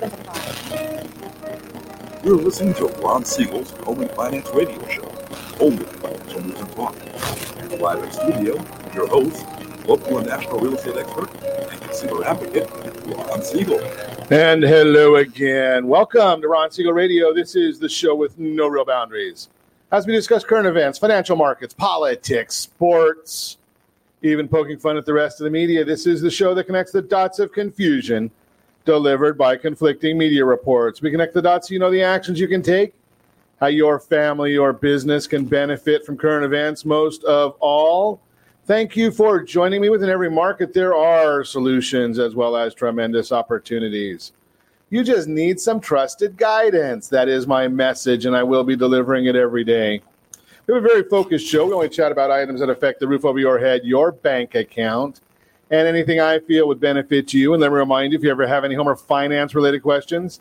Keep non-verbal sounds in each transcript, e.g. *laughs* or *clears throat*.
725. You're listening to Ron Siegel's Home Finance Radio Show, only by and Talk. Live in studio, your host, local and national real estate expert, and consumer advocate, Ron Siegel. And hello again. Welcome to Ron Siegel Radio. This is the show with no real boundaries. As we discuss current events, financial markets, politics, sports, even poking fun at the rest of the media, this is the show that connects the dots of confusion delivered by conflicting media reports. We connect the dots so you know the actions you can take, how your family or business can benefit from current events. Most of all, thank you for joining me. Within every market, there are solutions as well as tremendous opportunities. You just need some trusted guidance. That is my message, and I will be delivering it every day. We have a very focused show. We only chat about items that affect the roof over your head, your bank account, and anything I feel would benefit you. And let me remind you if you ever have any home or finance related questions,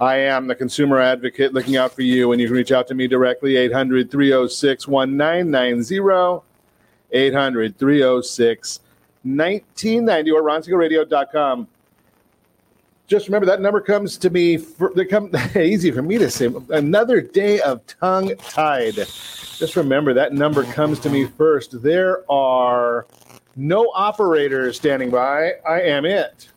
I am the consumer advocate looking out for you, and you can reach out to me directly 800 306 1990. 800 306 1990 or just remember that number comes to me for, they come *laughs* easy for me to say another day of tongue tied just remember that number comes to me first there are no operators standing by i am it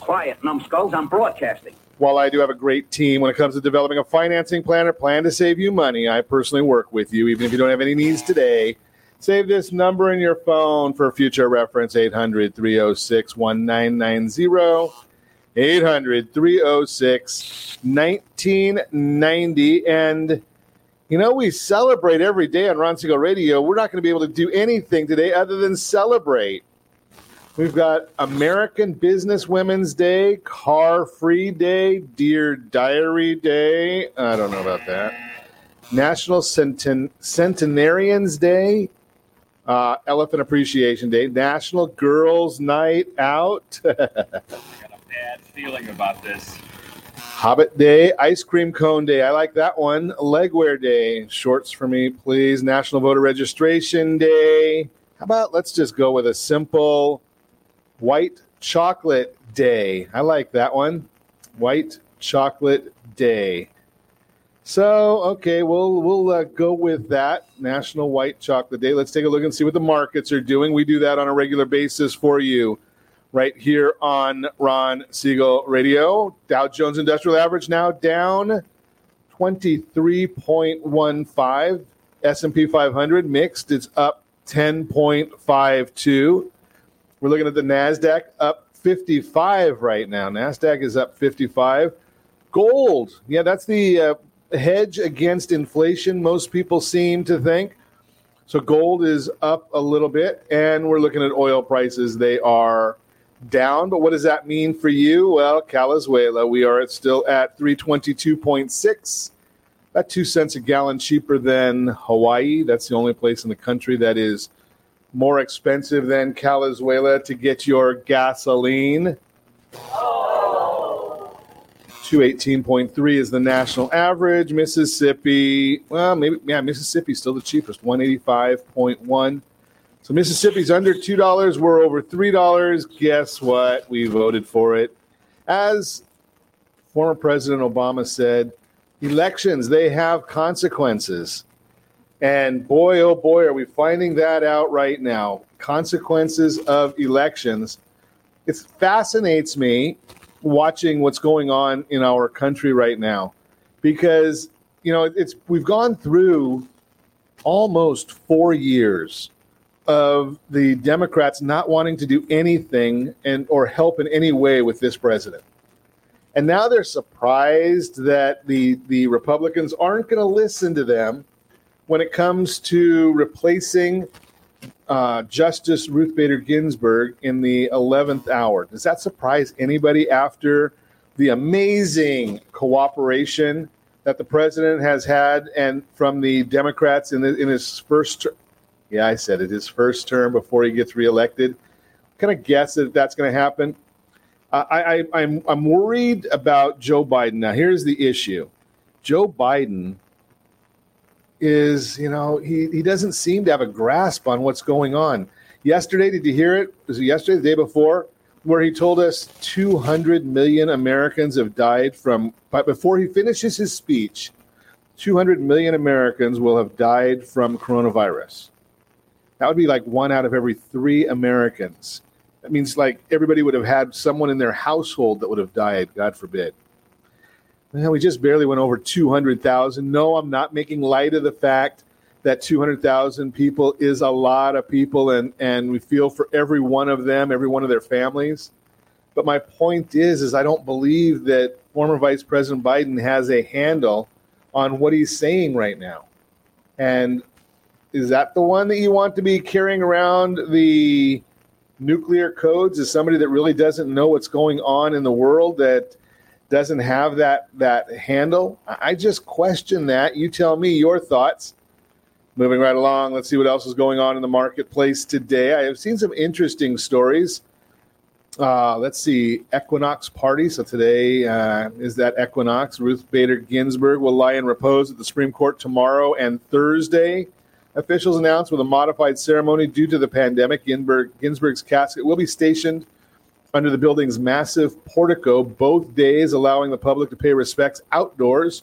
Quiet, numbskulls. I'm broadcasting. while i do have a great team when it comes to developing a financing plan or plan to save you money i personally work with you even if you don't have any needs today save this number in your phone for future reference 800 306 1990 800 306 1990. And, you know, we celebrate every day on Ron Siegel Radio. We're not going to be able to do anything today other than celebrate. We've got American Business Women's Day, Car Free Day, Dear Diary Day. I don't know about that. National Centen- Centenarians Day, uh, Elephant Appreciation Day, National Girls Night Out. *laughs* got a bad feeling about this. Hobbit Day, Ice Cream Cone Day. I like that one. Legwear Day. Shorts for me, please. National Voter Registration Day. How about let's just go with a simple White Chocolate Day. I like that one. White Chocolate Day. So, okay, we'll we'll uh, go with that National White Chocolate Day. Let's take a look and see what the markets are doing. We do that on a regular basis for you right here on Ron Siegel Radio. Dow Jones Industrial Average now down 23.15. S&P 500 mixed, it's up 10.52. We're looking at the Nasdaq up 55 right now. Nasdaq is up 55. Gold, yeah, that's the uh, hedge against inflation. Most people seem to think. So gold is up a little bit, and we're looking at oil prices. They are down, but what does that mean for you? Well, Calizuela, we are at still at 322.6, about two cents a gallon cheaper than Hawaii. That's the only place in the country that is more expensive than Calizuela to get your gasoline. 218.3 is the national average. Mississippi, well, maybe, yeah, Mississippi's still the cheapest, 185.1. So Mississippi's under $2. We're over $3. Guess what? We voted for it. As former President Obama said, elections, they have consequences. And boy, oh boy, are we finding that out right now. Consequences of elections. It fascinates me watching what's going on in our country right now because, you know, it's we've gone through almost four years of the Democrats not wanting to do anything and or help in any way with this president. And now they're surprised that the the Republicans aren't going to listen to them when it comes to replacing uh, Justice Ruth Bader Ginsburg in the 11th hour. Does that surprise anybody after the amazing cooperation that the president has had and from the Democrats in, the, in his first yeah, I said it, his first term before he gets reelected? Kind of guess that that's going to happen. I, I, I'm, I'm worried about Joe Biden. Now, here's the issue Joe Biden is, you know, he, he doesn't seem to have a grasp on what's going on. Yesterday, did you hear it? Was it yesterday, the day before? where he told us 200 million Americans have died from, but before he finishes his speech, 200 million Americans will have died from coronavirus. That would be like one out of every three Americans. That means like everybody would have had someone in their household that would have died, God forbid. We just barely went over 200,000. No, I'm not making light of the fact that 200,000 people is a lot of people, and, and we feel for every one of them, every one of their families. But my point is, is I don't believe that former Vice President Biden has a handle on what he's saying right now. And is that the one that you want to be carrying around the nuclear codes? Is somebody that really doesn't know what's going on in the world that doesn't have that that handle? I just question that. You tell me your thoughts. Moving right along, let's see what else is going on in the marketplace today. I have seen some interesting stories. Uh, let's see, Equinox Party. So today uh, is that Equinox. Ruth Bader Ginsburg will lie in repose at the Supreme Court tomorrow and Thursday. Officials announced with a modified ceremony due to the pandemic, Ginsburg, Ginsburg's casket will be stationed under the building's massive portico both days, allowing the public to pay respects outdoors.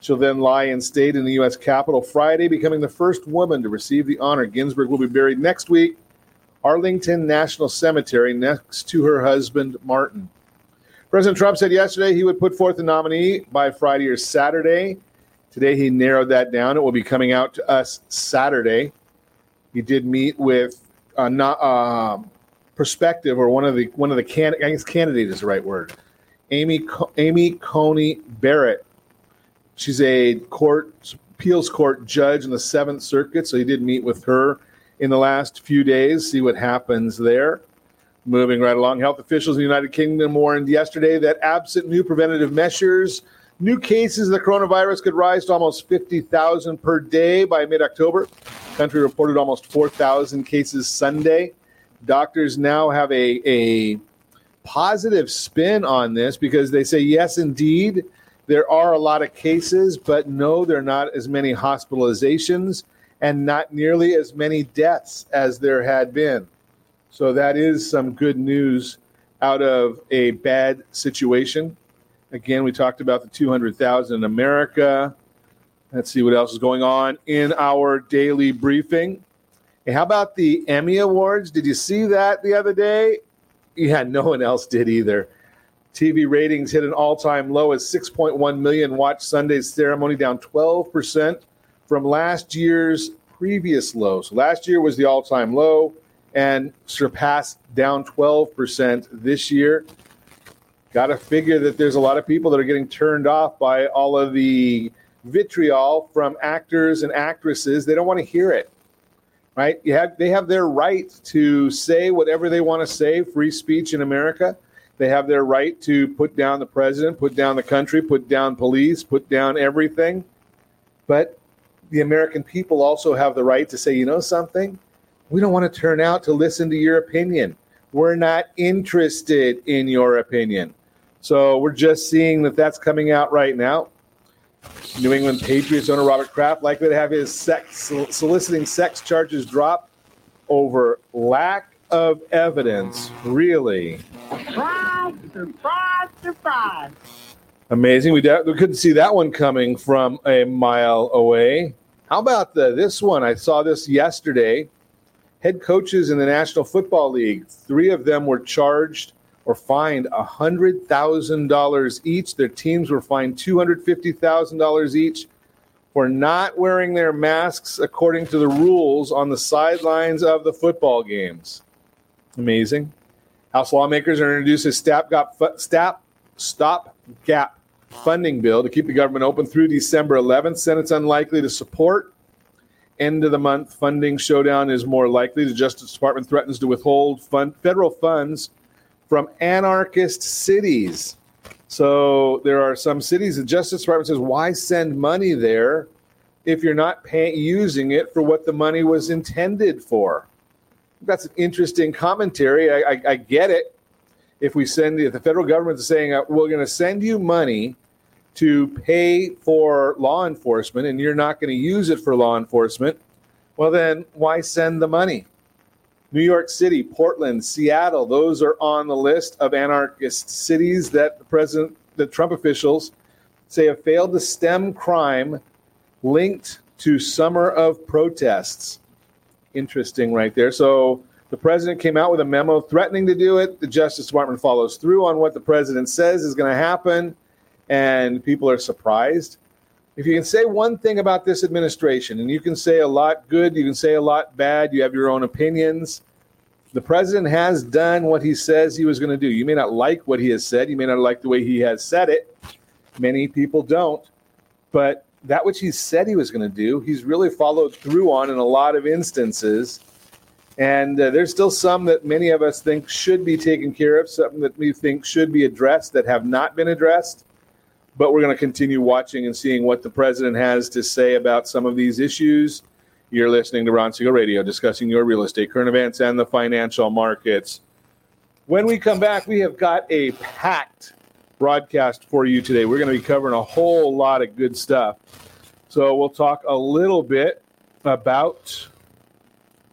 She'll then lie in state in the U.S. Capitol Friday, becoming the first woman to receive the honor. Ginsburg will be buried next week Arlington National Cemetery next to her husband, Martin. President Trump said yesterday he would put forth a nominee by Friday or Saturday. Today he narrowed that down. It will be coming out to us Saturday. He did meet with a not, uh, perspective or one of the one of the can, I guess candidate is the right word. Amy Amy Coney Barrett. She's a court appeals court judge in the Seventh Circuit, so he did meet with her in the last few days, see what happens there. Moving right along, health officials in the United Kingdom warned yesterday that absent new preventative measures, new cases of the coronavirus could rise to almost 50,000 per day by mid October. Country reported almost 4,000 cases Sunday. Doctors now have a, a positive spin on this because they say, yes, indeed, there are a lot of cases, but no, there are not as many hospitalizations and not nearly as many deaths as there had been. So that is some good news out of a bad situation. Again, we talked about the 200,000 in America. Let's see what else is going on in our daily briefing. Hey, how about the Emmy Awards? Did you see that the other day? Yeah, no one else did either. TV ratings hit an all time low as 6.1 million watched Sunday's ceremony, down 12% from last year's previous low. So last year was the all time low and surpassed down 12% this year. Got to figure that there's a lot of people that are getting turned off by all of the vitriol from actors and actresses. They don't want to hear it. Right? You have they have their right to say whatever they want to say, free speech in America. They have their right to put down the president, put down the country, put down police, put down everything. But the American people also have the right to say, you know something? We don't want to turn out to listen to your opinion. We're not interested in your opinion. So we're just seeing that that's coming out right now. New England Patriots owner Robert Kraft likely to have his sex soliciting sex charges drop over lack of evidence. Really? Surprise! Surprise! Surprise! Amazing. We, de- we couldn't see that one coming from a mile away. How about the, this one? I saw this yesterday. Head coaches in the National Football League, three of them were charged or fined $100,000 each. Their teams were fined $250,000 each for not wearing their masks according to the rules on the sidelines of the football games. Amazing. House lawmakers are introducing a stop stop gap funding bill to keep the government open through December 11th. Senate's unlikely to support. End of the month funding showdown is more likely. The Justice Department threatens to withhold fund, federal funds from anarchist cities. So there are some cities the Justice Department says, why send money there if you're not pay- using it for what the money was intended for? That's an interesting commentary. I, I, I get it if we send the, the federal government is saying uh, we're going to send you money to pay for law enforcement and you're not going to use it for law enforcement, well, then why send the money? New York City, Portland, Seattle, those are on the list of anarchist cities that the president, the Trump officials say have failed to stem crime linked to summer of protests. Interesting, right there. So the president came out with a memo threatening to do it. The Justice Department follows through on what the president says is going to happen, and people are surprised. If you can say one thing about this administration, and you can say a lot good, you can say a lot bad, you have your own opinions. The president has done what he says he was going to do. You may not like what he has said, you may not like the way he has said it. Many people don't. But that which he said he was going to do, he's really followed through on in a lot of instances. And uh, there's still some that many of us think should be taken care of, something that we think should be addressed that have not been addressed. But we're going to continue watching and seeing what the president has to say about some of these issues. You're listening to Ron Siegel Radio, discussing your real estate, current events, and the financial markets. When we come back, we have got a packed broadcast for you today. We're going to be covering a whole lot of good stuff. So we'll talk a little bit about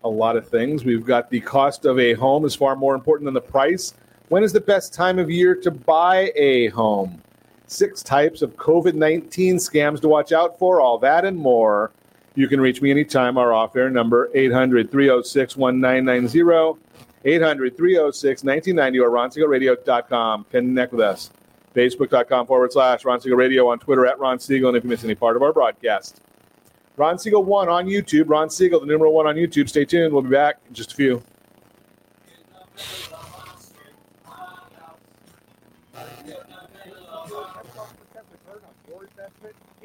a lot of things. We've got the cost of a home is far more important than the price. When is the best time of year to buy a home? Six types of COVID 19 scams to watch out for, all that and more. You can reach me anytime. Our off air number 800 306 1990, 800 306 1990, or ronsiegelradio.com. Connect with us. Facebook.com forward slash Ron Siegel Radio on Twitter at Ron Siegel. And if you miss any part of our broadcast, Ron Siegel 1 on YouTube. Ron Siegel, the numeral 1 on YouTube. Stay tuned. We'll be back in just a few.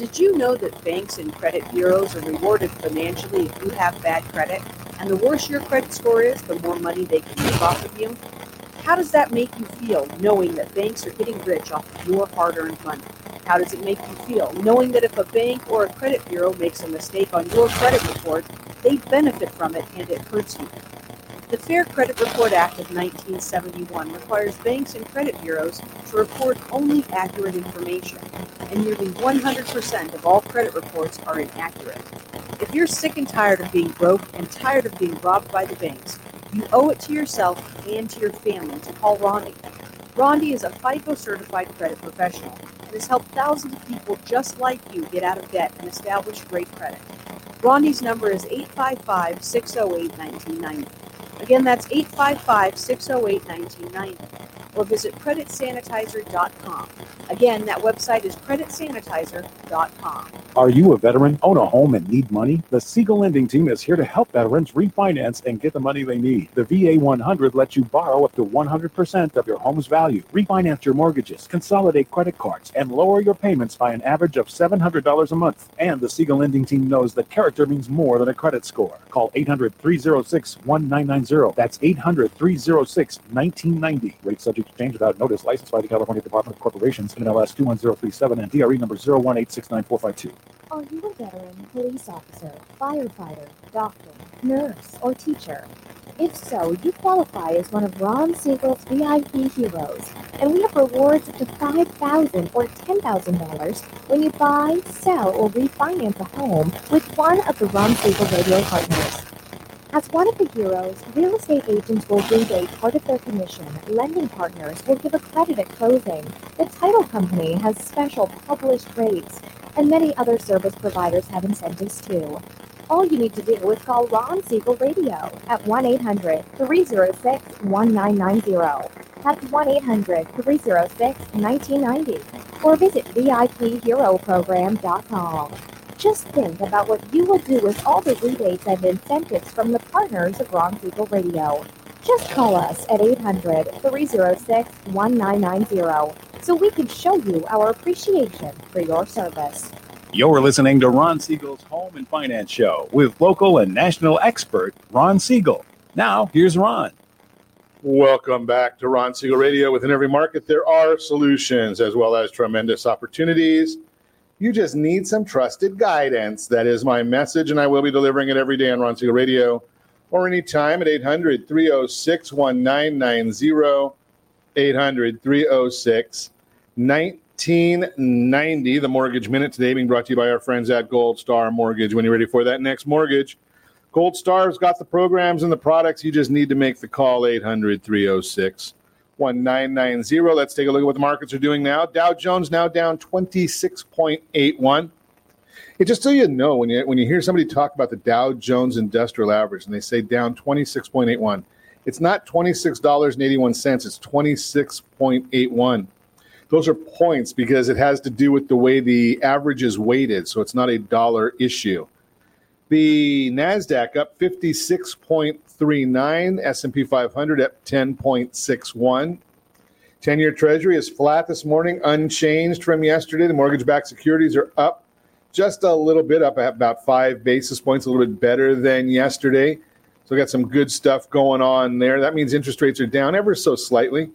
Did you know that banks and credit bureaus are rewarded financially if you have bad credit? And the worse your credit score is, the more money they can make off of you? How does that make you feel knowing that banks are getting rich off of your hard earned money? How does it make you feel knowing that if a bank or a credit bureau makes a mistake on your credit report, they benefit from it and it hurts you? The Fair Credit Report Act of 1971 requires banks and credit bureaus to report only accurate information, and nearly 100% of all credit reports are inaccurate. If you're sick and tired of being broke and tired of being robbed by the banks, you owe it to yourself and to your family to call Rondi. Rondi is a FICO certified credit professional and has helped thousands of people just like you get out of debt and establish great credit. Rondi's number is 855 608 1990. Again, that's 855 608 1990. Or visit creditsanitizer.com. Again, that website is creditsanitizer.com. Are you a veteran, own a home, and need money? The Siegel Lending Team is here to help veterans refinance and get the money they need. The VA 100 lets you borrow up to 100% of your home's value, refinance your mortgages, consolidate credit cards, and lower your payments by an average of $700 a month. And the Siegel Lending Team knows that character means more than a credit score. Call 800 306 1990. That's 800 306 1990. Rate subject change without notice. Licensed by the California Department of Corporations, NMLS 21037, and DRE number 018694552. Are you a veteran, police officer, firefighter, doctor, nurse, or teacher? If so, you qualify as one of Ron Siegel's VIP heroes, and we have rewards up to 5,000 or $10,000 when you buy, sell, or refinance a home with one of the Ron Siegel radio partners. As one of the heroes, real estate agents will rebate part of their commission. Lending partners will give a credit at closing. The title company has special published rates, and many other service providers have incentives too. All you need to do is call Ron Siegel Radio at 1 800 306 1990. That's 1 800 306 1990. Or visit VIPHeroProgram.com. Just think about what you would do with all the rebates and incentives from the partners of Ron Siegel Radio. Just call us at 800 306 1990 so we can show you our appreciation for your service. You're listening to Ron Siegel's Home and Finance Show with local and national expert Ron Siegel. Now, here's Ron. Welcome back to Ron Siegel Radio. Within every market, there are solutions as well as tremendous opportunities. You just need some trusted guidance. That is my message, and I will be delivering it every day on Ron Siegel Radio or anytime at 800 306 1990. 800 306 1990. The Mortgage Minute today being brought to you by our friends at Gold Star Mortgage. When you're ready for that next mortgage, Gold Star's got the programs and the products. You just need to make the call 800 306 1990. Let's take a look at what the markets are doing now. Dow Jones now down 26.81. It just so you know, when you when you hear somebody talk about the Dow Jones Industrial Average and they say down 26.81, it's not $26.81, it's 26.81. Those are points because it has to do with the way the average is weighted, so it's not a dollar issue. The Nasdaq up 56.39, S&P 500 at 10.61. 10-year Treasury is flat this morning, unchanged from yesterday. The mortgage-backed securities are up just a little bit, up about five basis points, a little bit better than yesterday. So we got some good stuff going on there. That means interest rates are down ever so slightly.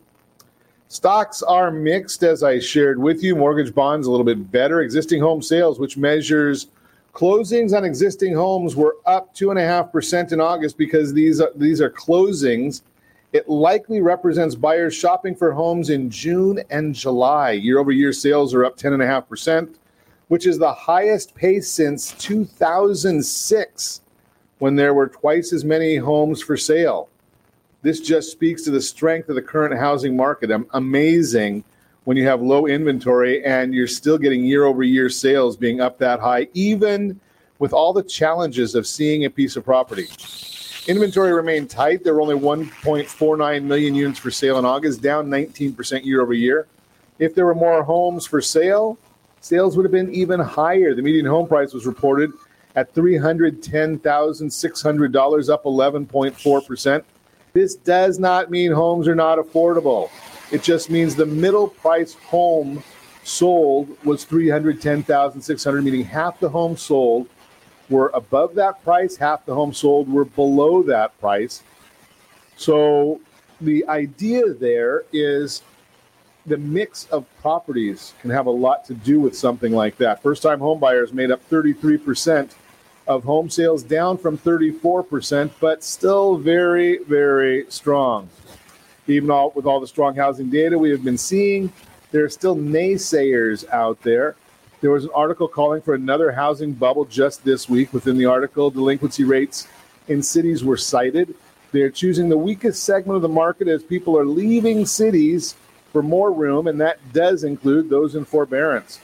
Stocks are mixed, as I shared with you. Mortgage bonds a little bit better. Existing home sales, which measures closings on existing homes, were up two and a half percent in August because these are, these are closings. It likely represents buyers shopping for homes in June and July. Year over year sales are up ten and a half percent, which is the highest pace since 2006 when there were twice as many homes for sale. This just speaks to the strength of the current housing market. Amazing when you have low inventory and you're still getting year over year sales being up that high, even with all the challenges of seeing a piece of property. Inventory remained tight. There were only 1.49 million units for sale in August, down 19% year over year. If there were more homes for sale, sales would have been even higher. The median home price was reported at $310,600, up 11.4%. This does not mean homes are not affordable. It just means the middle price home sold was 310,600, meaning half the homes sold were above that price, half the homes sold were below that price. So the idea there is the mix of properties can have a lot to do with something like that. First time home buyers made up 33% of home sales, down from 34%, but still very, very strong. Even all, with all the strong housing data we have been seeing, there are still naysayers out there. There was an article calling for another housing bubble just this week. Within the article, delinquency rates in cities were cited. They're choosing the weakest segment of the market as people are leaving cities for more room, and that does include those in forbearance.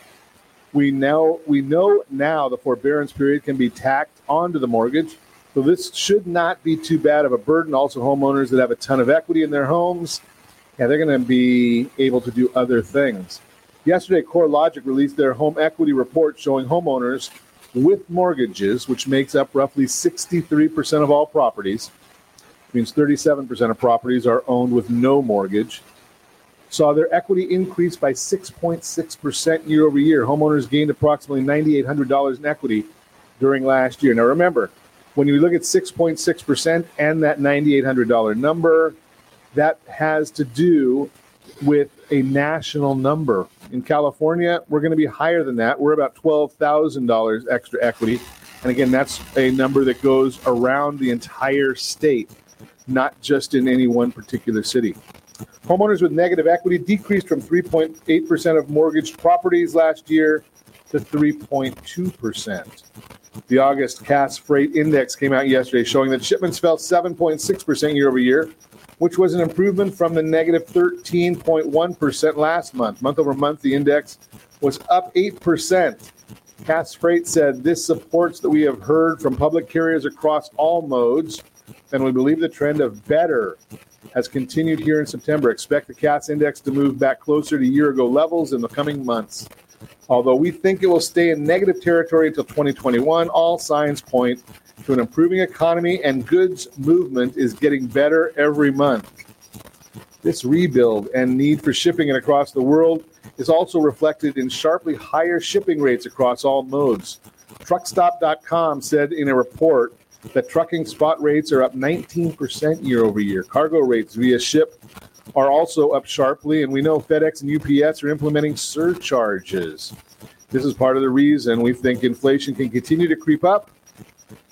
We now we know now the forbearance period can be tacked onto the mortgage. So this should not be too bad of a burden. Also, homeowners that have a ton of equity in their homes, yeah, they're going to be able to do other things. Yesterday, CoreLogic released their home equity report showing homeowners with mortgages, which makes up roughly 63% of all properties, means 37% of properties are owned with no mortgage saw their equity increase by 6.6% year over year. Homeowners gained approximately $9,800 in equity during last year. Now, remember, when you look at 6.6% and that $9,800 number, that has to do with a national number. In California, we're going to be higher than that. We're about $12,000 extra equity. And again, that's a number that goes around the entire state, not just in any one particular city. Homeowners with negative equity decreased from 3.8% of mortgaged properties last year to 3.2%. The August Cass Freight Index came out yesterday showing that shipments fell 7.6% year over year, which was an improvement from the negative 13.1 last month. Month over month, the index was up 8%. Cass Freight said this supports that we have heard from public carriers across all modes, and we believe the trend of better has continued here in September. Expect the Cass index to move back closer to year ago levels in the coming months. Although we think it will stay in negative territory until 2021, all signs point to an improving economy and goods movement is getting better every month. This rebuild and need for shipping and across the world is also reflected in sharply higher shipping rates across all modes. Truckstop.com said in a report that trucking spot rates are up 19% year over year. Cargo rates via ship are also up sharply, and we know FedEx and UPS are implementing surcharges. This is part of the reason we think inflation can continue to creep up.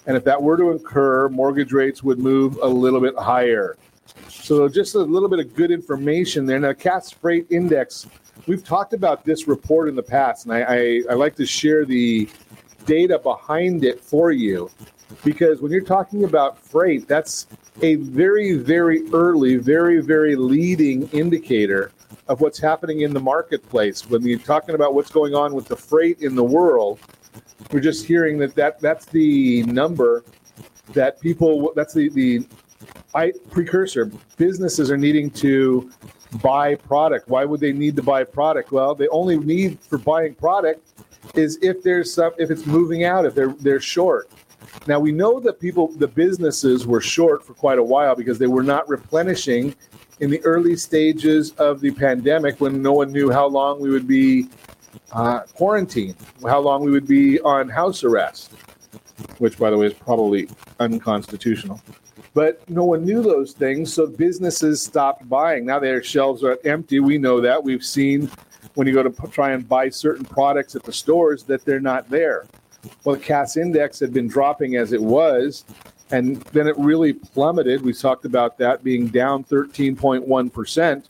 And if that were to occur, mortgage rates would move a little bit higher. So, just a little bit of good information there. Now, Cass Freight Index, we've talked about this report in the past, and I, I, I like to share the data behind it for you because when you're talking about freight, that's a very, very early, very, very leading indicator of what's happening in the marketplace. When you're talking about what's going on with the freight in the world, we're just hearing that, that that's the number that people, that's the, the I, precursor. Businesses are needing to buy product. Why would they need to buy product? Well, they only need for buying product is if there's some if it's moving out, if they're they're short. Now we know that people, the businesses were short for quite a while because they were not replenishing in the early stages of the pandemic when no one knew how long we would be uh, quarantined, how long we would be on house arrest, which, by the way, is probably unconstitutional. But no one knew those things, so businesses stopped buying. Now their shelves are empty. We know that. We've seen when you go to try and buy certain products at the stores that they're not there. Well, the Cass index had been dropping as it was, and then it really plummeted. We talked about that being down 13.1%.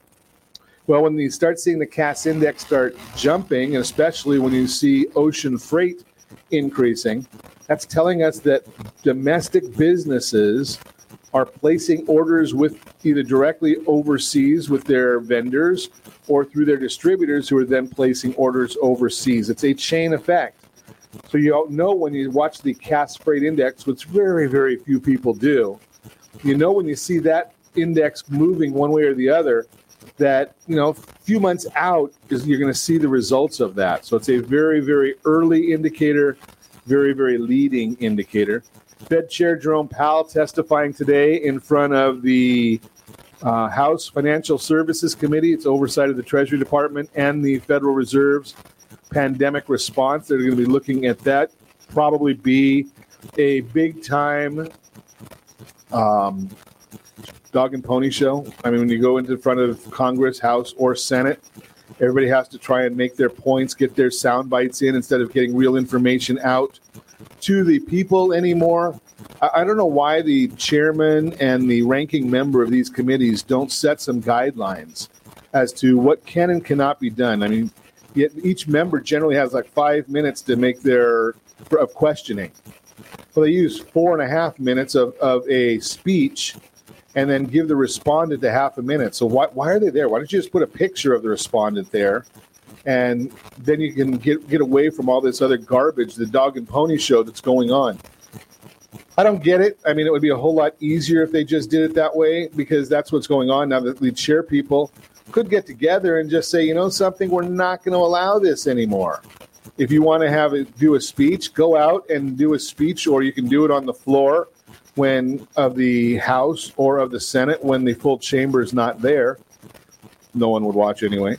Well, when you start seeing the Cass index start jumping, and especially when you see ocean freight increasing, that's telling us that domestic businesses are placing orders with either directly overseas with their vendors or through their distributors who are then placing orders overseas. It's a chain effect. So you know when you watch the Cass Freight Index, which very, very few people do, you know when you see that index moving one way or the other, that you know a few months out is you're going to see the results of that. So it's a very, very early indicator, very, very leading indicator. Fed Chair Jerome Powell testifying today in front of the uh, House Financial Services Committee. It's oversight of the Treasury Department and the Federal Reserve's pandemic response. They're going to be looking at that. Probably be a big time um, dog and pony show. I mean, when you go into front of Congress, House, or Senate, everybody has to try and make their points, get their sound bites in instead of getting real information out to the people anymore. I, I don't know why the chairman and the ranking member of these committees don't set some guidelines as to what can and cannot be done. I mean, each member generally has like five minutes to make their of questioning. Well, they use four and a half minutes of, of a speech and then give the respondent a half a minute. So why, why are they there? Why don't you just put a picture of the respondent there? And then you can get, get away from all this other garbage, the dog and pony show that's going on. I don't get it. I mean, it would be a whole lot easier if they just did it that way because that's what's going on now. That the chair people could get together and just say, you know, something, we're not going to allow this anymore. If you want to have it do a speech, go out and do a speech, or you can do it on the floor when of the House or of the Senate when the full chamber is not there. No one would watch anyway.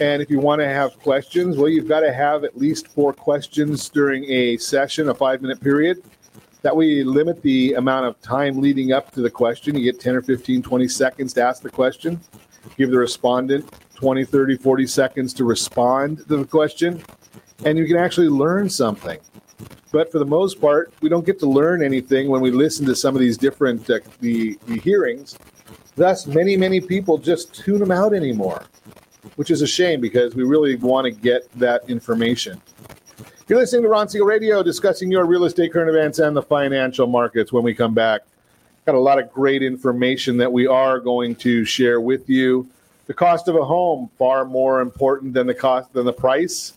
And if you want to have questions, well, you've got to have at least four questions during a session, a five minute period. That way, you limit the amount of time leading up to the question. You get 10 or 15, 20 seconds to ask the question. Give the respondent 20, 30, 40 seconds to respond to the question. And you can actually learn something. But for the most part, we don't get to learn anything when we listen to some of these different uh, the, the hearings. Thus, many, many people just tune them out anymore, which is a shame because we really want to get that information. You're listening to Ron Siegel Radio, discussing your real estate current events and the financial markets. When we come back, got a lot of great information that we are going to share with you. The cost of a home far more important than the cost than the price.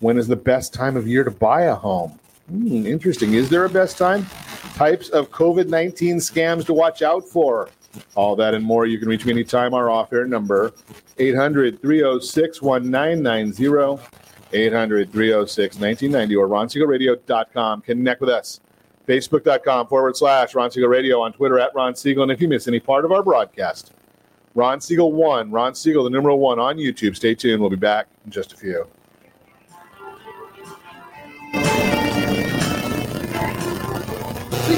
When is the best time of year to buy a home? Hmm, interesting. Is there a best time? Types of COVID 19 scams to watch out for. All that and more. You can reach me anytime. Our off air number 800 306 1990. 800 306 1990 or ronsiegelradio.com. Connect with us. Facebook.com forward slash Ron Siegel Radio on Twitter at Ron Siegel. And if you miss any part of our broadcast, Ron Siegel 1, Ron Siegel, the number one on YouTube. Stay tuned. We'll be back in just a few.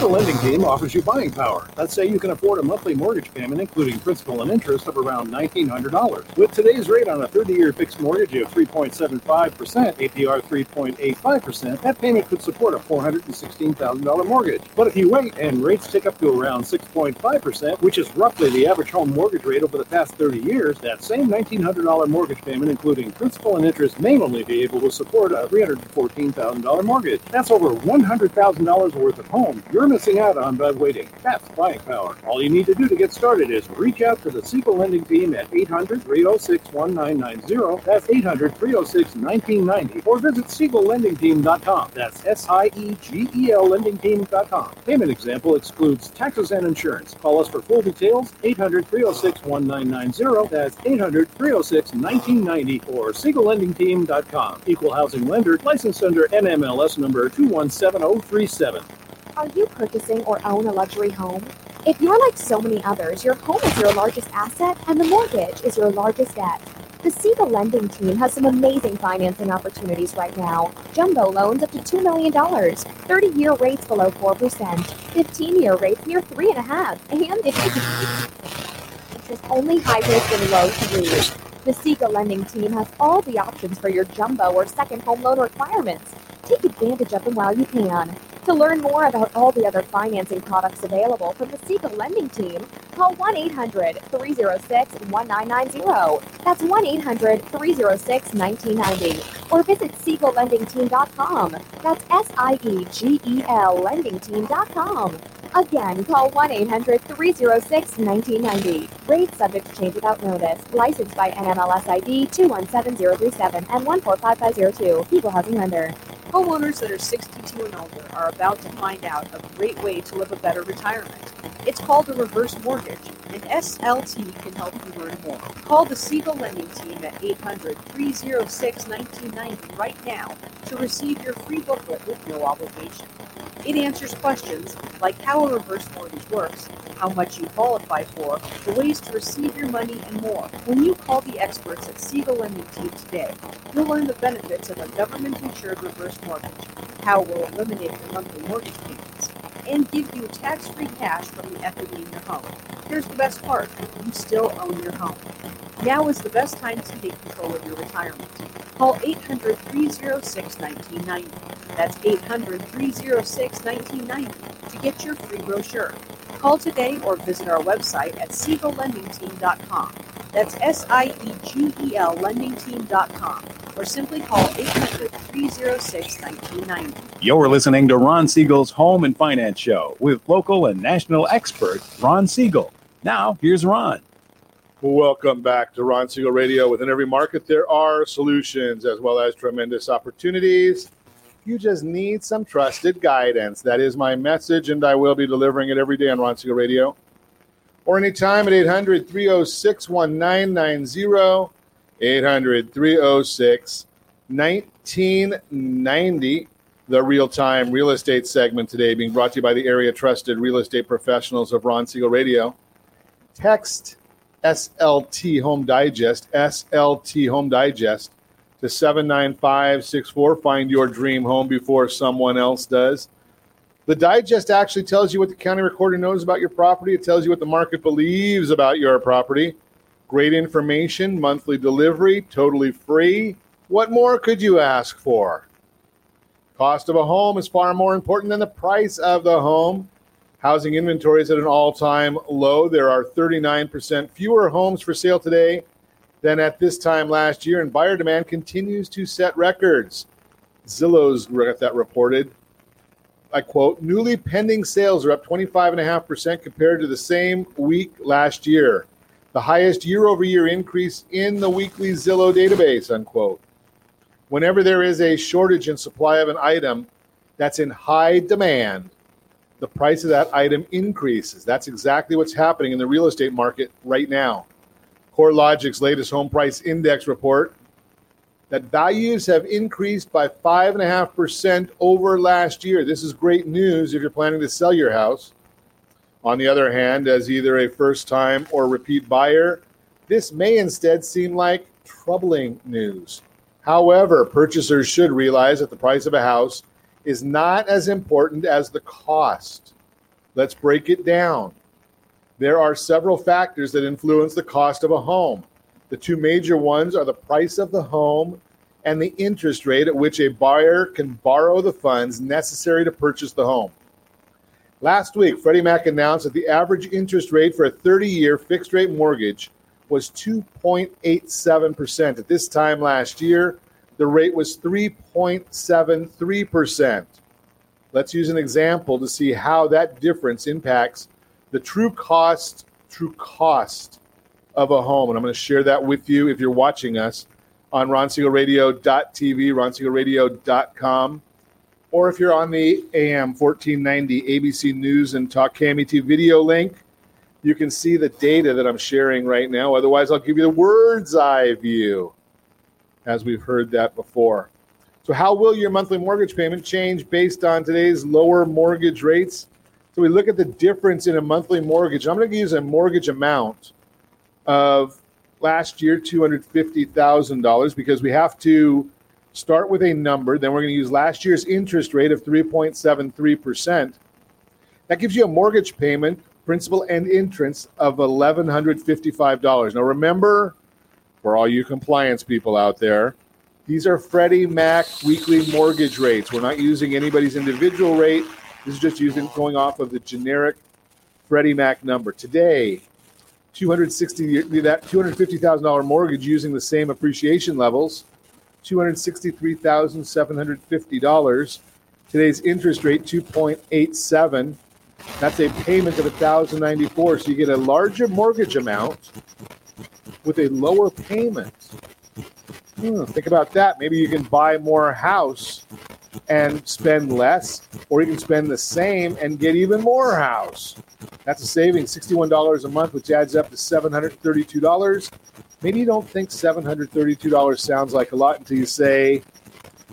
Lending Team offers you buying power. Let's say you can afford a monthly mortgage payment, including principal and interest, of around $1,900. With today's rate on a 30 year fixed mortgage of 3.75%, APR 3.85%, that payment could support a $416,000 mortgage. But if you wait and rates tick up to around 6.5%, which is roughly the average home mortgage rate over the past 30 years, that same $1,900 mortgage payment, including principal and interest, may only be able to support a $314,000 mortgage. That's over $100,000 worth of home you're missing out on by waiting. That's buying power. All you need to do to get started is reach out to the Siegel Lending Team at 800 306 1990. That's 800 306 1990. Or visit SiegelLendingTeam.com. That's S I E G E L LendingTeam.com. Payment example excludes taxes and insurance. Call us for full details 800 306 1990. That's 800 306 1990 or SiegelLendingTeam.com. Equal housing lender licensed under NMLS number 217037. Are you purchasing or own a luxury home? If you're like so many others, your home is your largest asset and the mortgage is your largest debt. The Siegel Lending Team has some amazing financing opportunities right now. Jumbo loans up to $2 million, 30 year rates below 4%, 15 year rates near 3.5, and if interest only high risk and low threes. The Siegel Lending Team has all the options for your jumbo or second home loan requirements. Take advantage of them while you can. To learn more about all the other financing products available from the Siegel Lending Team, call 1 800 306 1990. That's 1 800 306 1990. Or visit SiegelLendingTeam.com. That's S I E G E L LendingTeam.com. Again, call 1 800 306 1990. Rates subject to change without notice. Licensed by NMLS ID 217037 and 145502. Equal Housing Lender. Homeowners that are 62 and older are about to find out a great way to live a better retirement. It's called a reverse mortgage, and SLT can help you learn more. Call the Siegel Lending Team at 800 306 1990 right now to receive your free booklet with no obligation. It answers questions like how a reverse mortgage works, how much you qualify for, the ways to receive your money, and more. When you call the experts at Siegel Lending Team today, you'll learn the benefits of a government insured reverse mortgage, how it will eliminate your monthly mortgage payments, and give you tax free cash from the equity in your home. Here's the best part you still own your home. Now is the best time to take control of your retirement. Call 800 306 1990. That's 800 306 1990 to get your free brochure. Call today or visit our website at SiegelLendingTeam.com. That's S I E G E L LendingTeam.com. Or simply call 800 306 1990. You're listening to Ron Siegel's Home and Finance Show with local and national expert Ron Siegel. Now, here's Ron. Welcome back to Ron Siegel Radio. Within every market, there are solutions as well as tremendous opportunities. You just need some trusted guidance. That is my message, and I will be delivering it every day on Ron Siegel Radio or anytime at 800 306 1990. 800 306 1990. The real time real estate segment today being brought to you by the area trusted real estate professionals of Ron Siegel Radio. Text SLT Home Digest, SLT Home Digest to 79564. Find your dream home before someone else does. The digest actually tells you what the county recorder knows about your property. It tells you what the market believes about your property. Great information, monthly delivery, totally free. What more could you ask for? Cost of a home is far more important than the price of the home. Housing inventory is at an all time low. There are 39% fewer homes for sale today than at this time last year, and buyer demand continues to set records. Zillow's got that reported. I quote, newly pending sales are up 25.5% compared to the same week last year, the highest year over year increase in the weekly Zillow database, unquote. Whenever there is a shortage in supply of an item that's in high demand, the price of that item increases. That's exactly what's happening in the real estate market right now. CoreLogic's latest home price index report that values have increased by 5.5% over last year. This is great news if you're planning to sell your house. On the other hand, as either a first time or repeat buyer, this may instead seem like troubling news. However, purchasers should realize that the price of a house is not as important as the cost. Let's break it down. There are several factors that influence the cost of a home. The two major ones are the price of the home and the interest rate at which a buyer can borrow the funds necessary to purchase the home. Last week, Freddie Mac announced that the average interest rate for a 30 year fixed rate mortgage was 2.87%. At this time last year, the rate was 3.73%. Let's use an example to see how that difference impacts the true cost, true cost of a home. And I'm going to share that with you if you're watching us on ronsiegelradio.tv, ronsiegelradio.com, or if you're on the AM 1490 ABC News and Talk KMET video link, you can see the data that I'm sharing right now. Otherwise, I'll give you the bird's eye view, as we've heard that before. So, how will your monthly mortgage payment change based on today's lower mortgage rates? So, we look at the difference in a monthly mortgage. I'm going to use a mortgage amount of last year, $250,000, because we have to start with a number. Then we're going to use last year's interest rate of 3.73%. That gives you a mortgage payment, principal and interest, of $1,155. Now, remember, for all you compliance people out there, these are Freddie Mac weekly mortgage rates. We're not using anybody's individual rate. This is just using going off of the generic Freddie Mac number. Today, 260 that $250,000 mortgage using the same appreciation levels, $263,750. Today's interest rate 2.87. That's a payment of 1094 so you get a larger mortgage amount with a lower payment. Hmm, think about that. Maybe you can buy more house and spend less, or you can spend the same and get even more house. That's a saving, $61 a month, which adds up to $732. Maybe you don't think $732 sounds like a lot until you say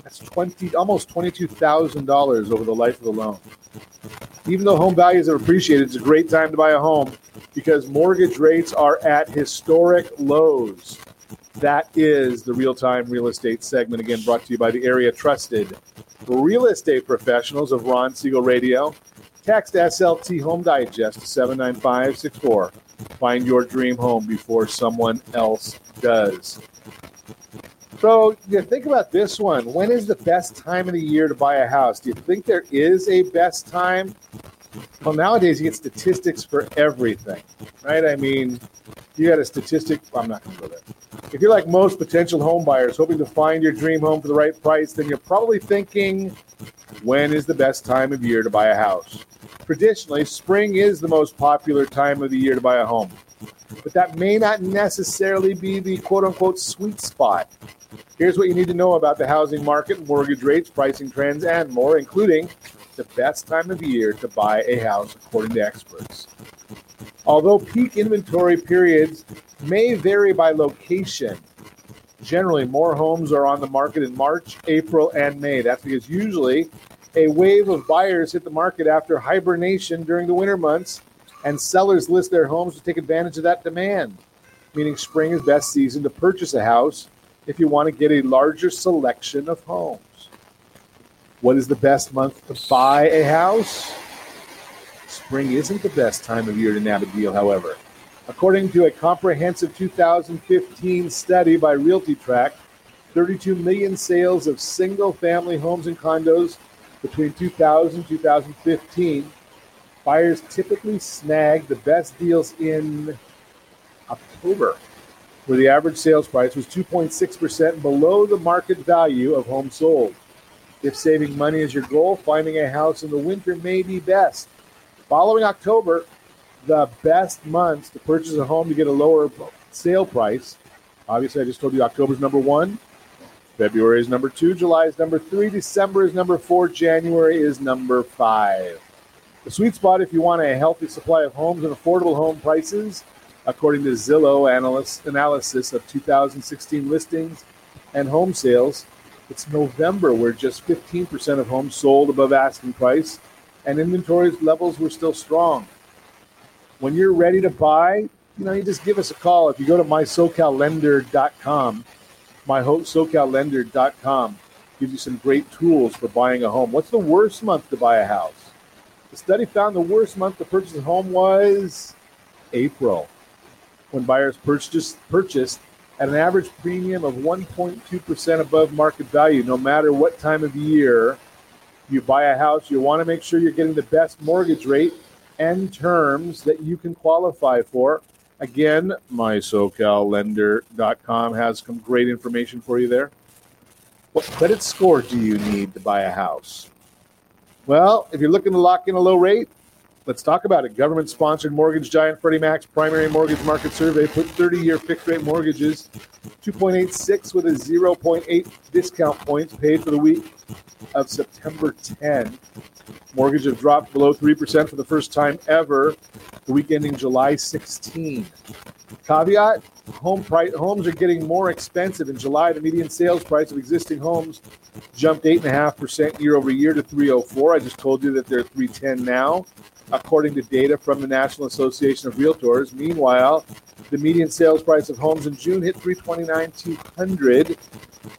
that's 20 almost $22,000 over the life of the loan. Even though home values are appreciated, it's a great time to buy a home because mortgage rates are at historic lows. That is the real time real estate segment, again brought to you by the area trusted real estate professionals of Ron Siegel Radio. Text SLT Home Digest to 79564. Find your dream home before someone else does. So, yeah, think about this one. When is the best time of the year to buy a house? Do you think there is a best time? Well, nowadays you get statistics for everything, right? I mean, you got a statistic. I'm not going to go there. If you're like most potential home buyers hoping to find your dream home for the right price, then you're probably thinking, when is the best time of year to buy a house? Traditionally, spring is the most popular time of the year to buy a home, but that may not necessarily be the quote unquote sweet spot. Here's what you need to know about the housing market, mortgage rates, pricing trends, and more, including the best time of year to buy a house, according to experts. Although peak inventory periods may vary by location, generally more homes are on the market in March, April, and May. That's because usually a wave of buyers hit the market after hibernation during the winter months, and sellers list their homes to take advantage of that demand, meaning spring is best season to purchase a house if you want to get a larger selection of homes. What is the best month to buy a house? Spring isn't the best time of year to nab a deal, however. According to a comprehensive 2015 study by RealtyTrac, 32 million sales of single family homes and condos between 2000 and 2015. Buyers typically snag the best deals in October, where the average sales price was 2.6% below the market value of homes sold. If saving money is your goal, finding a house in the winter may be best. Following October, the best months to purchase a home to get a lower sale price. Obviously, I just told you October is number one, February is number two, July is number three, December is number four, January is number five. The sweet spot if you want a healthy supply of homes and affordable home prices, according to Zillow analysis of 2016 listings and home sales, it's November where just 15% of homes sold above asking price and inventory levels were still strong. When you're ready to buy, you know, you just give us a call. If you go to mysocallender.com, mysocallender.com gives you some great tools for buying a home. What's the worst month to buy a house? The study found the worst month to purchase a home was April, when buyers purchased purchased at an average premium of 1.2% above market value. No matter what time of year you buy a house, you want to make sure you're getting the best mortgage rate and terms that you can qualify for. Again, mysocallender.com has some great information for you there. What credit score do you need to buy a house? Well, if you're looking to lock in a low rate, let's talk about it. Government sponsored mortgage giant Freddie Mac's primary mortgage market survey put 30 year fixed rate mortgages 2.86 with a 0.8 discount points paid for the week of September 10. Mortgage have dropped below 3% for the first time ever the week ending July 16. Caveat home price homes are getting more expensive. In July, the median sales price of existing homes jumped 8.5% year over year to 304. I just told you that they're 310 now, according to data from the National Association of Realtors. Meanwhile, the median sales price of homes in June hit 329,200,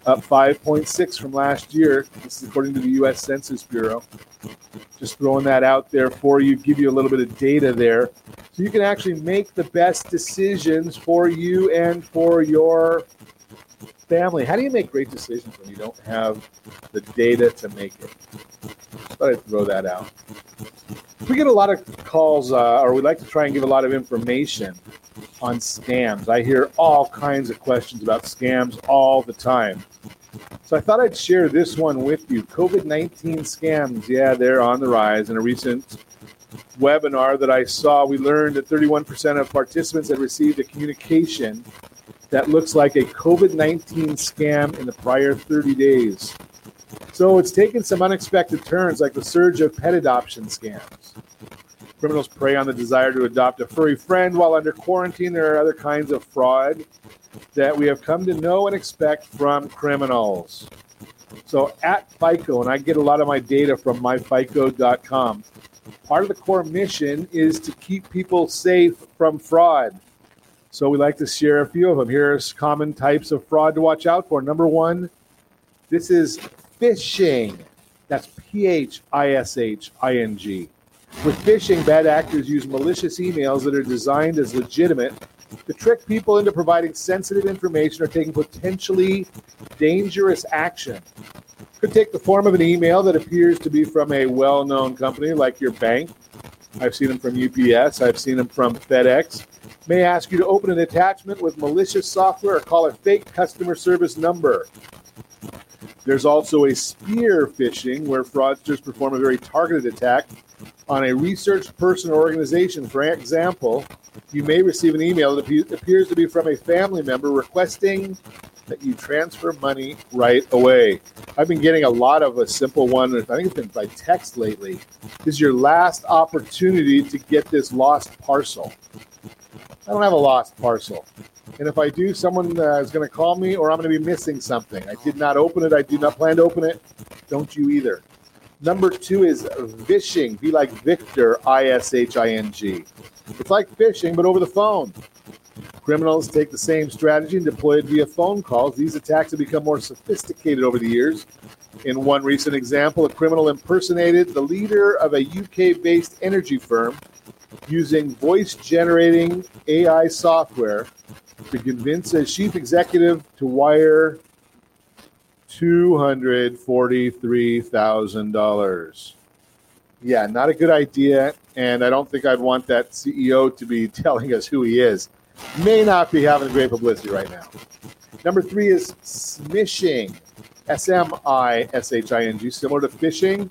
up 5.6 from last year. This is according to the U.S. Census Bureau. Just throwing that out there for you, give you a little bit of data there, so you can actually make the best decisions for you and for your family. How do you make great decisions when you don't have the data to make it? Thought I'd throw that out. We get a lot of calls, uh, or we like to try and give a lot of information on scams. I hear all kinds of questions about scams all the time. So I thought I'd share this one with you. COVID 19 scams, yeah, they're on the rise. In a recent webinar that I saw, we learned that 31% of participants had received a communication that looks like a COVID 19 scam in the prior 30 days. So it's taken some unexpected turns, like the surge of pet adoption scams. Criminals prey on the desire to adopt a furry friend while under quarantine. There are other kinds of fraud that we have come to know and expect from criminals. So at FICO, and I get a lot of my data from myfico.com, part of the core mission is to keep people safe from fraud. So we like to share a few of them. Here's common types of fraud to watch out for. Number one, this is phishing. That's P H I S H I N G. With phishing, bad actors use malicious emails that are designed as legitimate to trick people into providing sensitive information or taking potentially dangerous action. Could take the form of an email that appears to be from a well known company like your bank. I've seen them from UPS, I've seen them from FedEx. May ask you to open an attachment with malicious software or call a fake customer service number. There's also a spear phishing where fraudsters perform a very targeted attack on a research person or organization. For example, you may receive an email that appears to be from a family member requesting that you transfer money right away. I've been getting a lot of a simple one. I think it's been by text lately. This is your last opportunity to get this lost parcel. I don't have a lost parcel. And if I do, someone uh, is going to call me or I'm going to be missing something. I did not open it. I did not plan to open it. Don't you either. Number two is vishing. Be like Victor, I S H I N G. It's like phishing, but over the phone. Criminals take the same strategy and deploy it via phone calls. These attacks have become more sophisticated over the years. In one recent example, a criminal impersonated the leader of a UK based energy firm using voice generating AI software to convince a chief executive to wire $243,000. Yeah, not a good idea. And I don't think I'd want that CEO to be *laughs* telling us who he is. May not be having great publicity right now. Number three is smishing. S M I S H I N G, similar to phishing,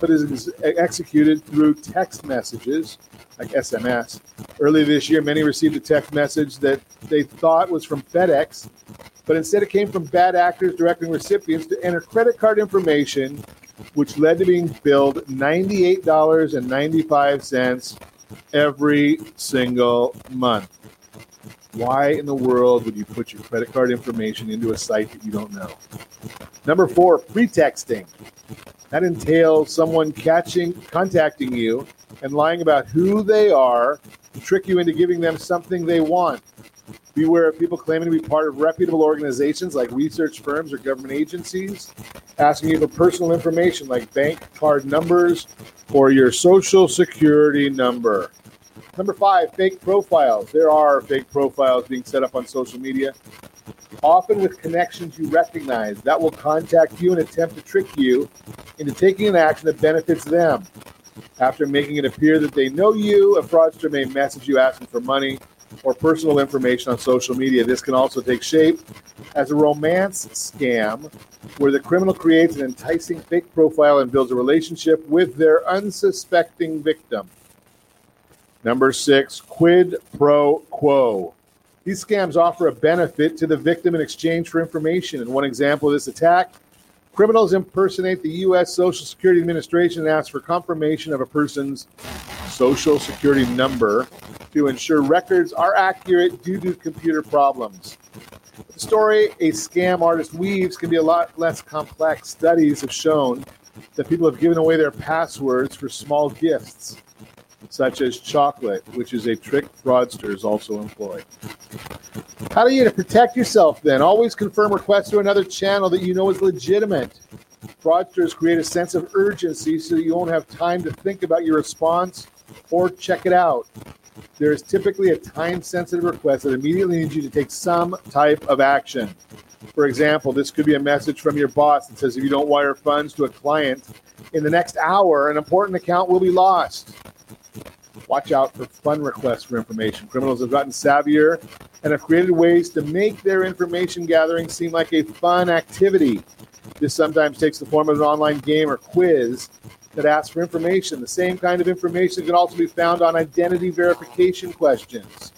but is executed through text messages like SMS. Earlier this year, many received a text message that they thought was from FedEx, but instead it came from bad actors directing recipients to enter credit card information, which led to being billed $98.95 every single month. Why in the world would you put your credit card information into a site that you don't know? Number four, pretexting. That entails someone catching, contacting you and lying about who they are to trick you into giving them something they want. Beware of people claiming to be part of reputable organizations like research firms or government agencies, asking you for personal information like bank card numbers or your social security number. Number five, fake profiles. There are fake profiles being set up on social media, often with connections you recognize that will contact you and attempt to trick you into taking an action that benefits them. After making it appear that they know you, a fraudster may message you asking for money or personal information on social media. This can also take shape as a romance scam where the criminal creates an enticing fake profile and builds a relationship with their unsuspecting victim. Number six, quid pro quo. These scams offer a benefit to the victim in exchange for information. In one example of this attack, criminals impersonate the U.S. Social Security Administration and ask for confirmation of a person's social security number to ensure records are accurate due to computer problems. The story a scam artist weaves can be a lot less complex. Studies have shown that people have given away their passwords for small gifts, such as chocolate, which is a trick fraudsters also employ. How do you protect yourself then? Always confirm requests to another channel that you know is legitimate. Fraudsters create a sense of urgency so that you won't have time to think about your response or check it out. There is typically a time sensitive request that immediately needs you to take some type of action. For example, this could be a message from your boss that says if you don't wire funds to a client in the next hour, an important account will be lost. Watch out for fun requests for information. Criminals have gotten savvier and have created ways to make their information gathering seem like a fun activity. This sometimes takes the form of an online game or quiz that asks for information. The same kind of information can also be found on identity verification questions.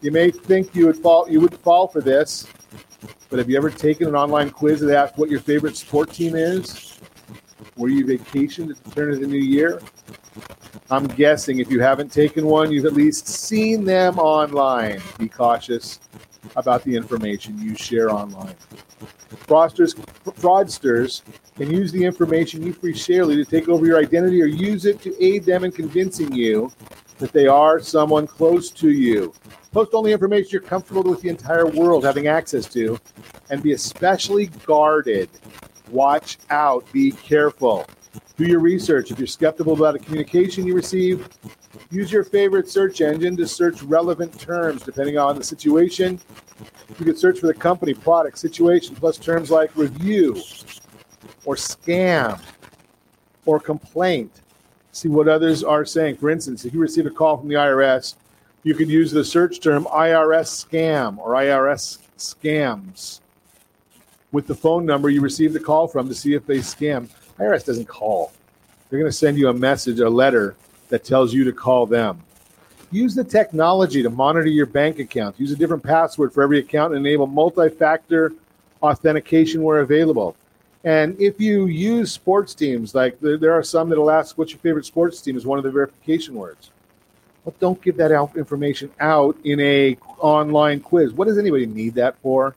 You may think you would fall you would fall for this, but have you ever taken an online quiz that asks what your favorite sport team is? Where you vacationed at the turn of the new year? I'm guessing if you haven't taken one, you've at least seen them online. Be cautious about the information you share online. Fraudsters, fraudsters can use the information you free Sharely to take over your identity or use it to aid them in convincing you that they are someone close to you. Post only information you're comfortable with the entire world having access to, and be especially guarded. Watch out, be careful. Do your research. If you're skeptical about a communication you receive, use your favorite search engine to search relevant terms depending on the situation. You could search for the company, product, situation, plus terms like review or scam or complaint. See what others are saying. For instance, if you receive a call from the IRS, you could use the search term IRS scam or IRS scams with the phone number you received the call from to see if they scam. IRS doesn't call. They're going to send you a message, a letter that tells you to call them. Use the technology to monitor your bank account. Use a different password for every account and enable multi factor authentication where available. And if you use sports teams, like there, there, are some that'll ask, "What's your favorite sports team?" is one of the verification words. Well, don't give that information out in a online quiz. What does anybody need that for?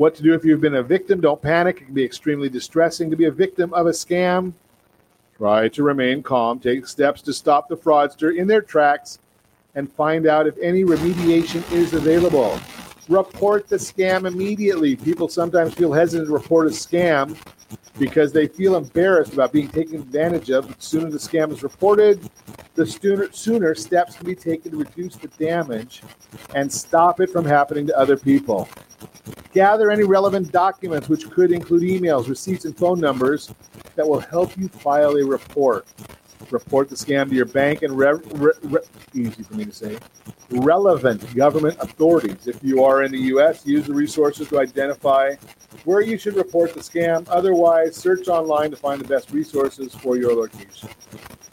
What to do if you've been a victim? Don't panic. It can be extremely distressing to be a victim of a scam. Try to remain calm. Take steps to stop the fraudster in their tracks and find out if any remediation is available. Report the scam immediately. People sometimes feel hesitant to report a scam because they feel embarrassed about being taken advantage of. The sooner the scam is reported, the sooner, sooner steps can be taken to reduce the damage and stop it from happening to other people. Gather any relevant documents, which could include emails, receipts, and phone numbers that will help you file a report. Report the scam to your bank and re- re- re- easy for me to say relevant government authorities. If you are in the U.S., use the resources to identify where you should report the scam. Otherwise, search online to find the best resources for your location.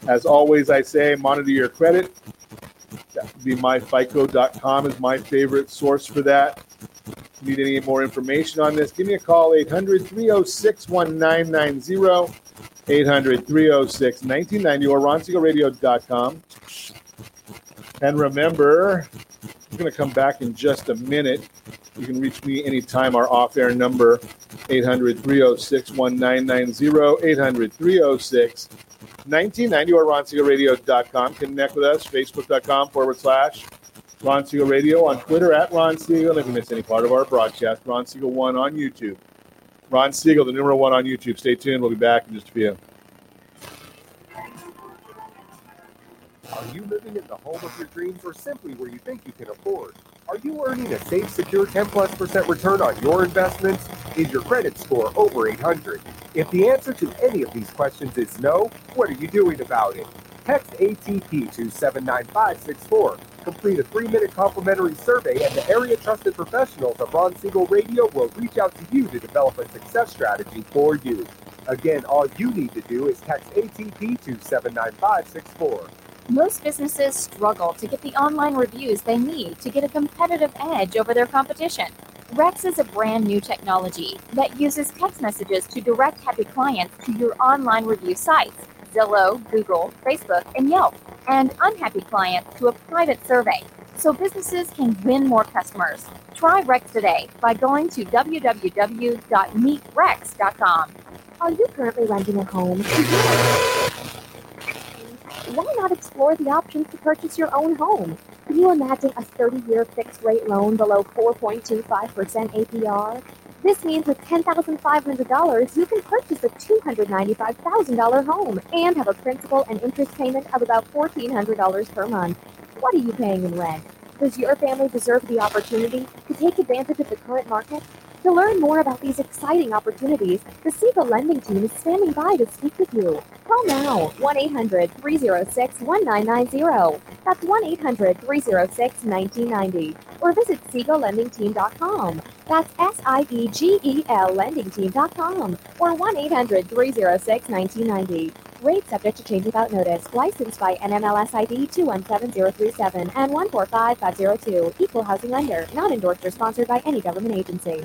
As always, I say monitor your credit. That would be myfico.com is my favorite source for that. If you need any more information on this, give me a call 800 306 1990. 800 306 1990 or ronsiegelradio.com. And remember, I'm going to come back in just a minute. You can reach me anytime. Our off air number 800 306 1990, 800 306 1990 or ronsiegelradio.com. Connect with us, facebook.com forward slash Ron Siegel Radio on Twitter at Ron Siegel. And if you miss any part of our broadcast, Ron Siegel 1 on YouTube. Ron Siegel, the number one on YouTube. Stay tuned. We'll be back in just a few. Are you living in the home of your dreams or simply where you think you can afford? Are you earning a safe, secure 10 plus percent return on your investments? Is your credit score over 800? If the answer to any of these questions is no, what are you doing about it? Text ATP to 79564. Complete a three minute complimentary survey, and the area trusted professionals of Ron Siegel Radio will reach out to you to develop a success strategy for you. Again, all you need to do is text ATP to 79564. Most businesses struggle to get the online reviews they need to get a competitive edge over their competition. Rex is a brand new technology that uses text messages to direct happy clients to your online review sites Zillow, Google, Facebook, and Yelp, and unhappy clients to a private survey so businesses can win more customers. Try Rex today by going to www.meetrex.com. Are you currently renting a home? Why not explore the options to purchase your own home? Can you imagine a 30 year fixed rate loan below 4.25% APR? This means with $10,500, you can purchase a $295,000 home and have a principal and interest payment of about $1,400 per month. What are you paying in rent? Does your family deserve the opportunity to take advantage of the current market? To learn more about these exciting opportunities, the Siegel Lending Team is standing by to speak with you. Call now 1 800 306 1990. That's 1 800 306 1990. Or visit SiegelLendingTeam.com. That's S I E G E L LendingTeam.com. Or 1 800 306 1990. Rate subject to change without notice. Licensed by NMLS ID 217037 and 145502. Equal housing lender. Not endorsed or sponsored by any government agency.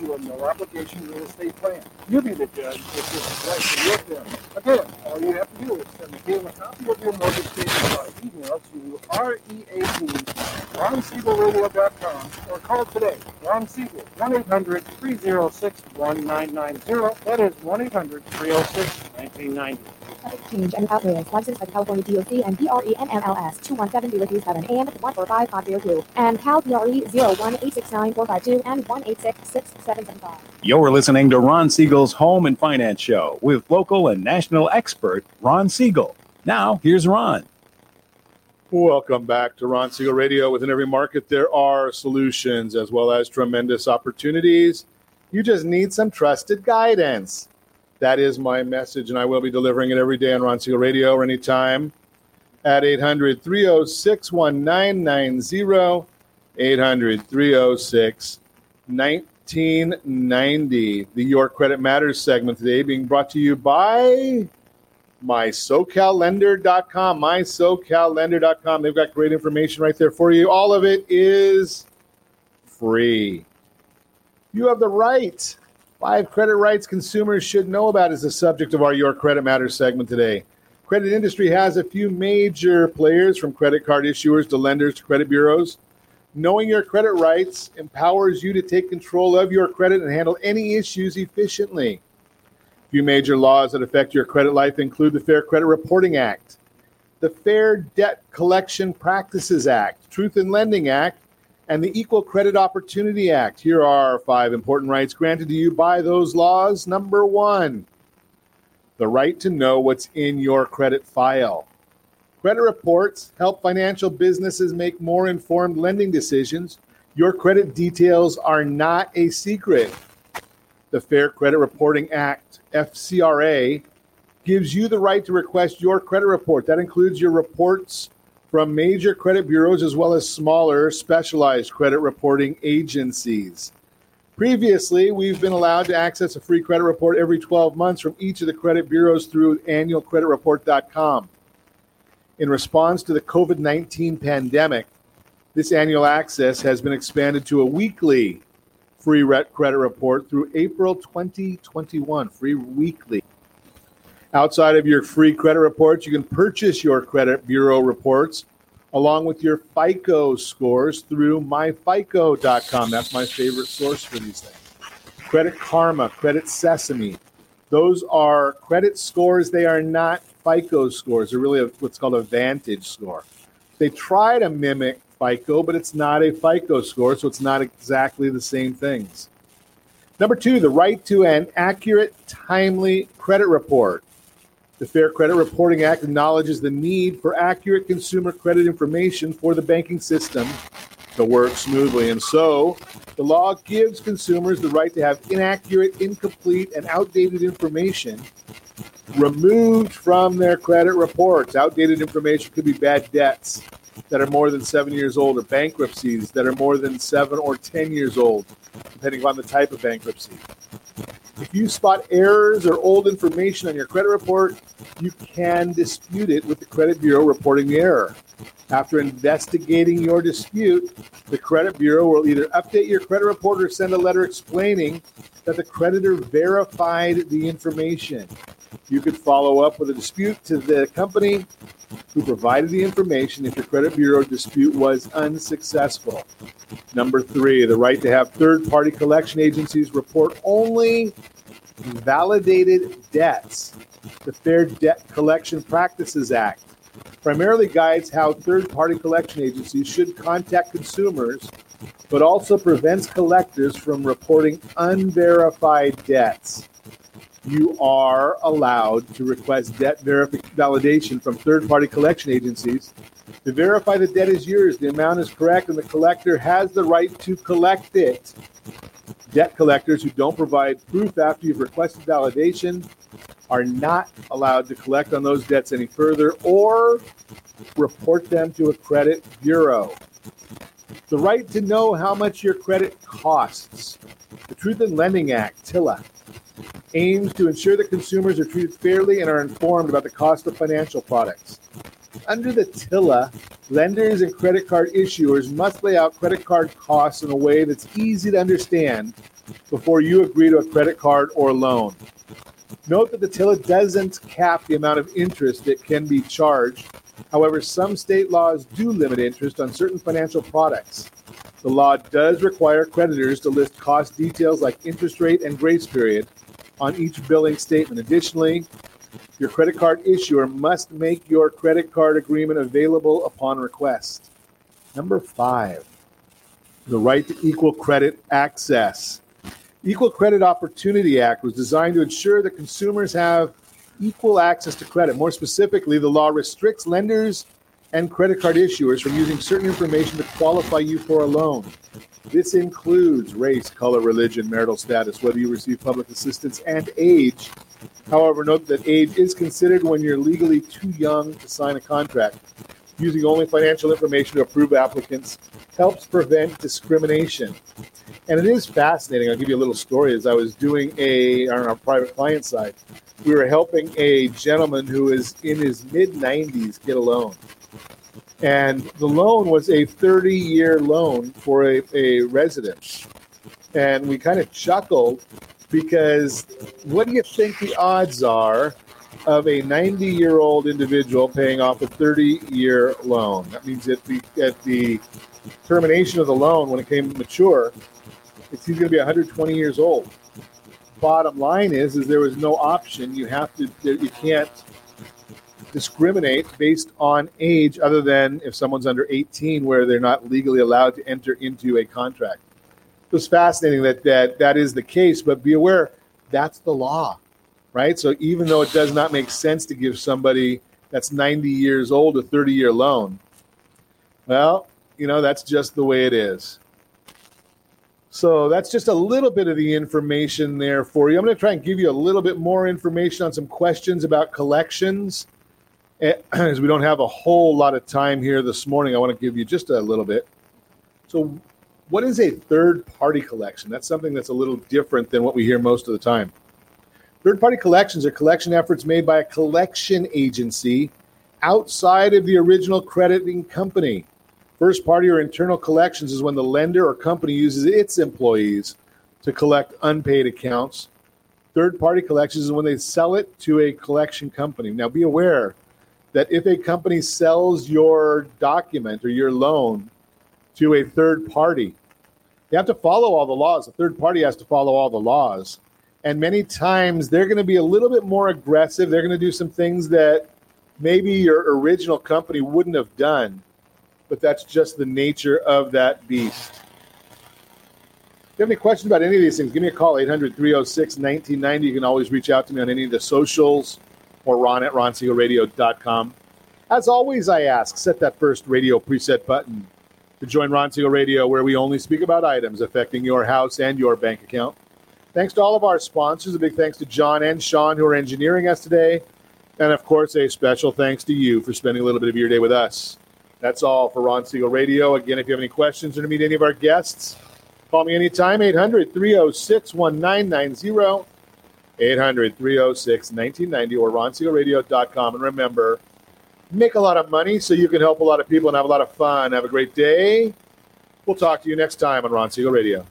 you a no-obligation real estate plan. You be the judge if this is right for your family. Again, all you have to do is send the a copy of your mortgage statement by email to READ, RonSiegelRadio.com, or call today. Ron Siegel, 1-800-306-1990. That is 1-800-306-1990. Exchange and Outrageous, licensed by the California DOC and DRENMLS 217 and 145502, and Cal DRE 01869 and 1866775. You're listening to Ron Siegel's Home and Finance Show with local and national expert Ron Siegel. Now, here's Ron. Welcome back to Ron Siegel Radio. Within every market, there are solutions as well as tremendous opportunities. You just need some trusted guidance. That is my message, and I will be delivering it every day on Ron Siegel Radio or anytime at 800 306 1990. 800 306 1990. The Your Credit Matters segment today being brought to you by mysocallender.com. Mysocallender.com. They've got great information right there for you. All of it is free. You have the right. Five credit rights consumers should know about is the subject of our Your Credit Matters segment today. Credit industry has a few major players from credit card issuers to lenders to credit bureaus. Knowing your credit rights empowers you to take control of your credit and handle any issues efficiently. A few major laws that affect your credit life include the Fair Credit Reporting Act, the Fair Debt Collection Practices Act, Truth in Lending Act, and the Equal Credit Opportunity Act. Here are five important rights granted to you by those laws. Number one, the right to know what's in your credit file. Credit reports help financial businesses make more informed lending decisions. Your credit details are not a secret. The Fair Credit Reporting Act, FCRA, gives you the right to request your credit report. That includes your reports from major credit bureaus as well as smaller specialized credit reporting agencies. Previously, we've been allowed to access a free credit report every 12 months from each of the credit bureaus through annualcreditreport.com. In response to the COVID 19 pandemic, This annual access has been expanded to a weekly free credit report through April 2021. Free weekly. Outside of your free credit reports, you can purchase your credit bureau reports along with your FICO scores through myfico.com. That's my favorite source for these things. Credit Karma, Credit Sesame. Those are credit scores. They are not FICO scores. They're really a, what's called a Vantage score. They try to mimic FICO, but it's not a FICO score, so it's not exactly the same things. Number two, the right to an accurate, timely credit report. The Fair Credit Reporting Act acknowledges the need for accurate consumer credit information for the banking system to work smoothly. And so, the law gives consumers the right to have inaccurate, incomplete, and outdated information removed from their credit reports. Outdated information could be bad debts that are more than seven years old, or bankruptcies that are more than seven or 10 years old, depending on the type of bankruptcy. If you spot errors or old information on your credit report, you can dispute it with the credit bureau reporting the error. After investigating your dispute, the credit bureau will either update your credit report or send a letter explaining that the creditor verified the information. You could follow up with a dispute to the company who provided the information if your credit bureau dispute was unsuccessful. Number three, the right to have third party collection agencies report only validated debts. The Fair Debt Collection Practices Act primarily guides how third party collection agencies should contact consumers, but also prevents collectors from reporting unverified debts. You are allowed to request debt validation from third party collection agencies to verify the debt is yours, the amount is correct, and the collector has the right to collect it. Debt collectors who don't provide proof after you've requested validation are not allowed to collect on those debts any further or report them to a credit bureau. The right to know how much your credit costs. The Truth in Lending Act, TILA, aims to ensure that consumers are treated fairly and are informed about the cost of financial products. Under the TILA, lenders and credit card issuers must lay out credit card costs in a way that's easy to understand before you agree to a credit card or loan. Note that the TILA doesn't cap the amount of interest that can be charged. However, some state laws do limit interest on certain financial products. The law does require creditors to list cost details like interest rate and grace period on each billing statement. Additionally, your credit card issuer must make your credit card agreement available upon request. Number five, the right to equal credit access. Equal Credit Opportunity Act was designed to ensure that consumers have equal access to credit. More specifically, the law restricts lenders and credit card issuers from using certain information to qualify you for a loan. This includes race, color, religion, marital status, whether you receive public assistance, and age. However, note that age is considered when you're legally too young to sign a contract. Using only financial information to approve applicants helps prevent discrimination. And it is fascinating. I'll give you a little story. As I was doing a on our private client side, we were helping a gentleman who is in his mid 90s get a loan. And the loan was a 30 year loan for a, a residence. And we kind of chuckled because what do you think the odds are of a 90 year old individual paying off a 30 year loan? That means at the, at the termination of the loan, when it came mature, it's, he's going to be 120 years old. Bottom line is, is there was no option. You have to, you can't discriminate based on age other than if someone's under 18 where they're not legally allowed to enter into a contract. It was fascinating that that, that is the case, but be aware that's the law, right? So even though it does not make sense to give somebody that's 90 years old a 30 year loan, well, you know, that's just the way it is. So that's just a little bit of the information there for you. I'm going to try and give you a little bit more information on some questions about collections. Eh, *clears throat* As we don't have a whole lot of time here this morning, I want to give you just a little bit. So, what is a third party collection? That's something that's a little different than what we hear most of the time. Third party collections are collection efforts made by a collection agency outside of the original crediting company. First party or internal collections is when the lender or company uses its employees to collect unpaid accounts. Third party collections is when they sell it to a collection company. Now, be aware that if a company sells your document or your loan to a third party, they have to follow all the laws. The third party has to follow all the laws. And many times they're going to be a little bit more aggressive. They're going to do some things that maybe your original company wouldn't have done, but that's just the nature of that beast. If you have any questions about any of these things, give me a call, 800 306 1990. You can always reach out to me on any of the socials or ron at ronsiegelradio.com. As always, I ask, set that first radio preset button to join Ron Siegel Radio, where we only speak about items affecting your house and your bank account. Thanks to all of our sponsors. A big thanks to John and Sean, who are engineering us today. And of course, a special thanks to you for spending a little bit of your day with us. That's all for Ron Siegel Radio. Again, if you have any questions or to meet any of our guests, call me anytime, 800 306 1990, 800 306 1990, or ronsiegelradio.com. And remember, make a lot of money so you can help a lot of people and have a lot of fun. Have a great day. We'll talk to you next time on Ron Siegel Radio.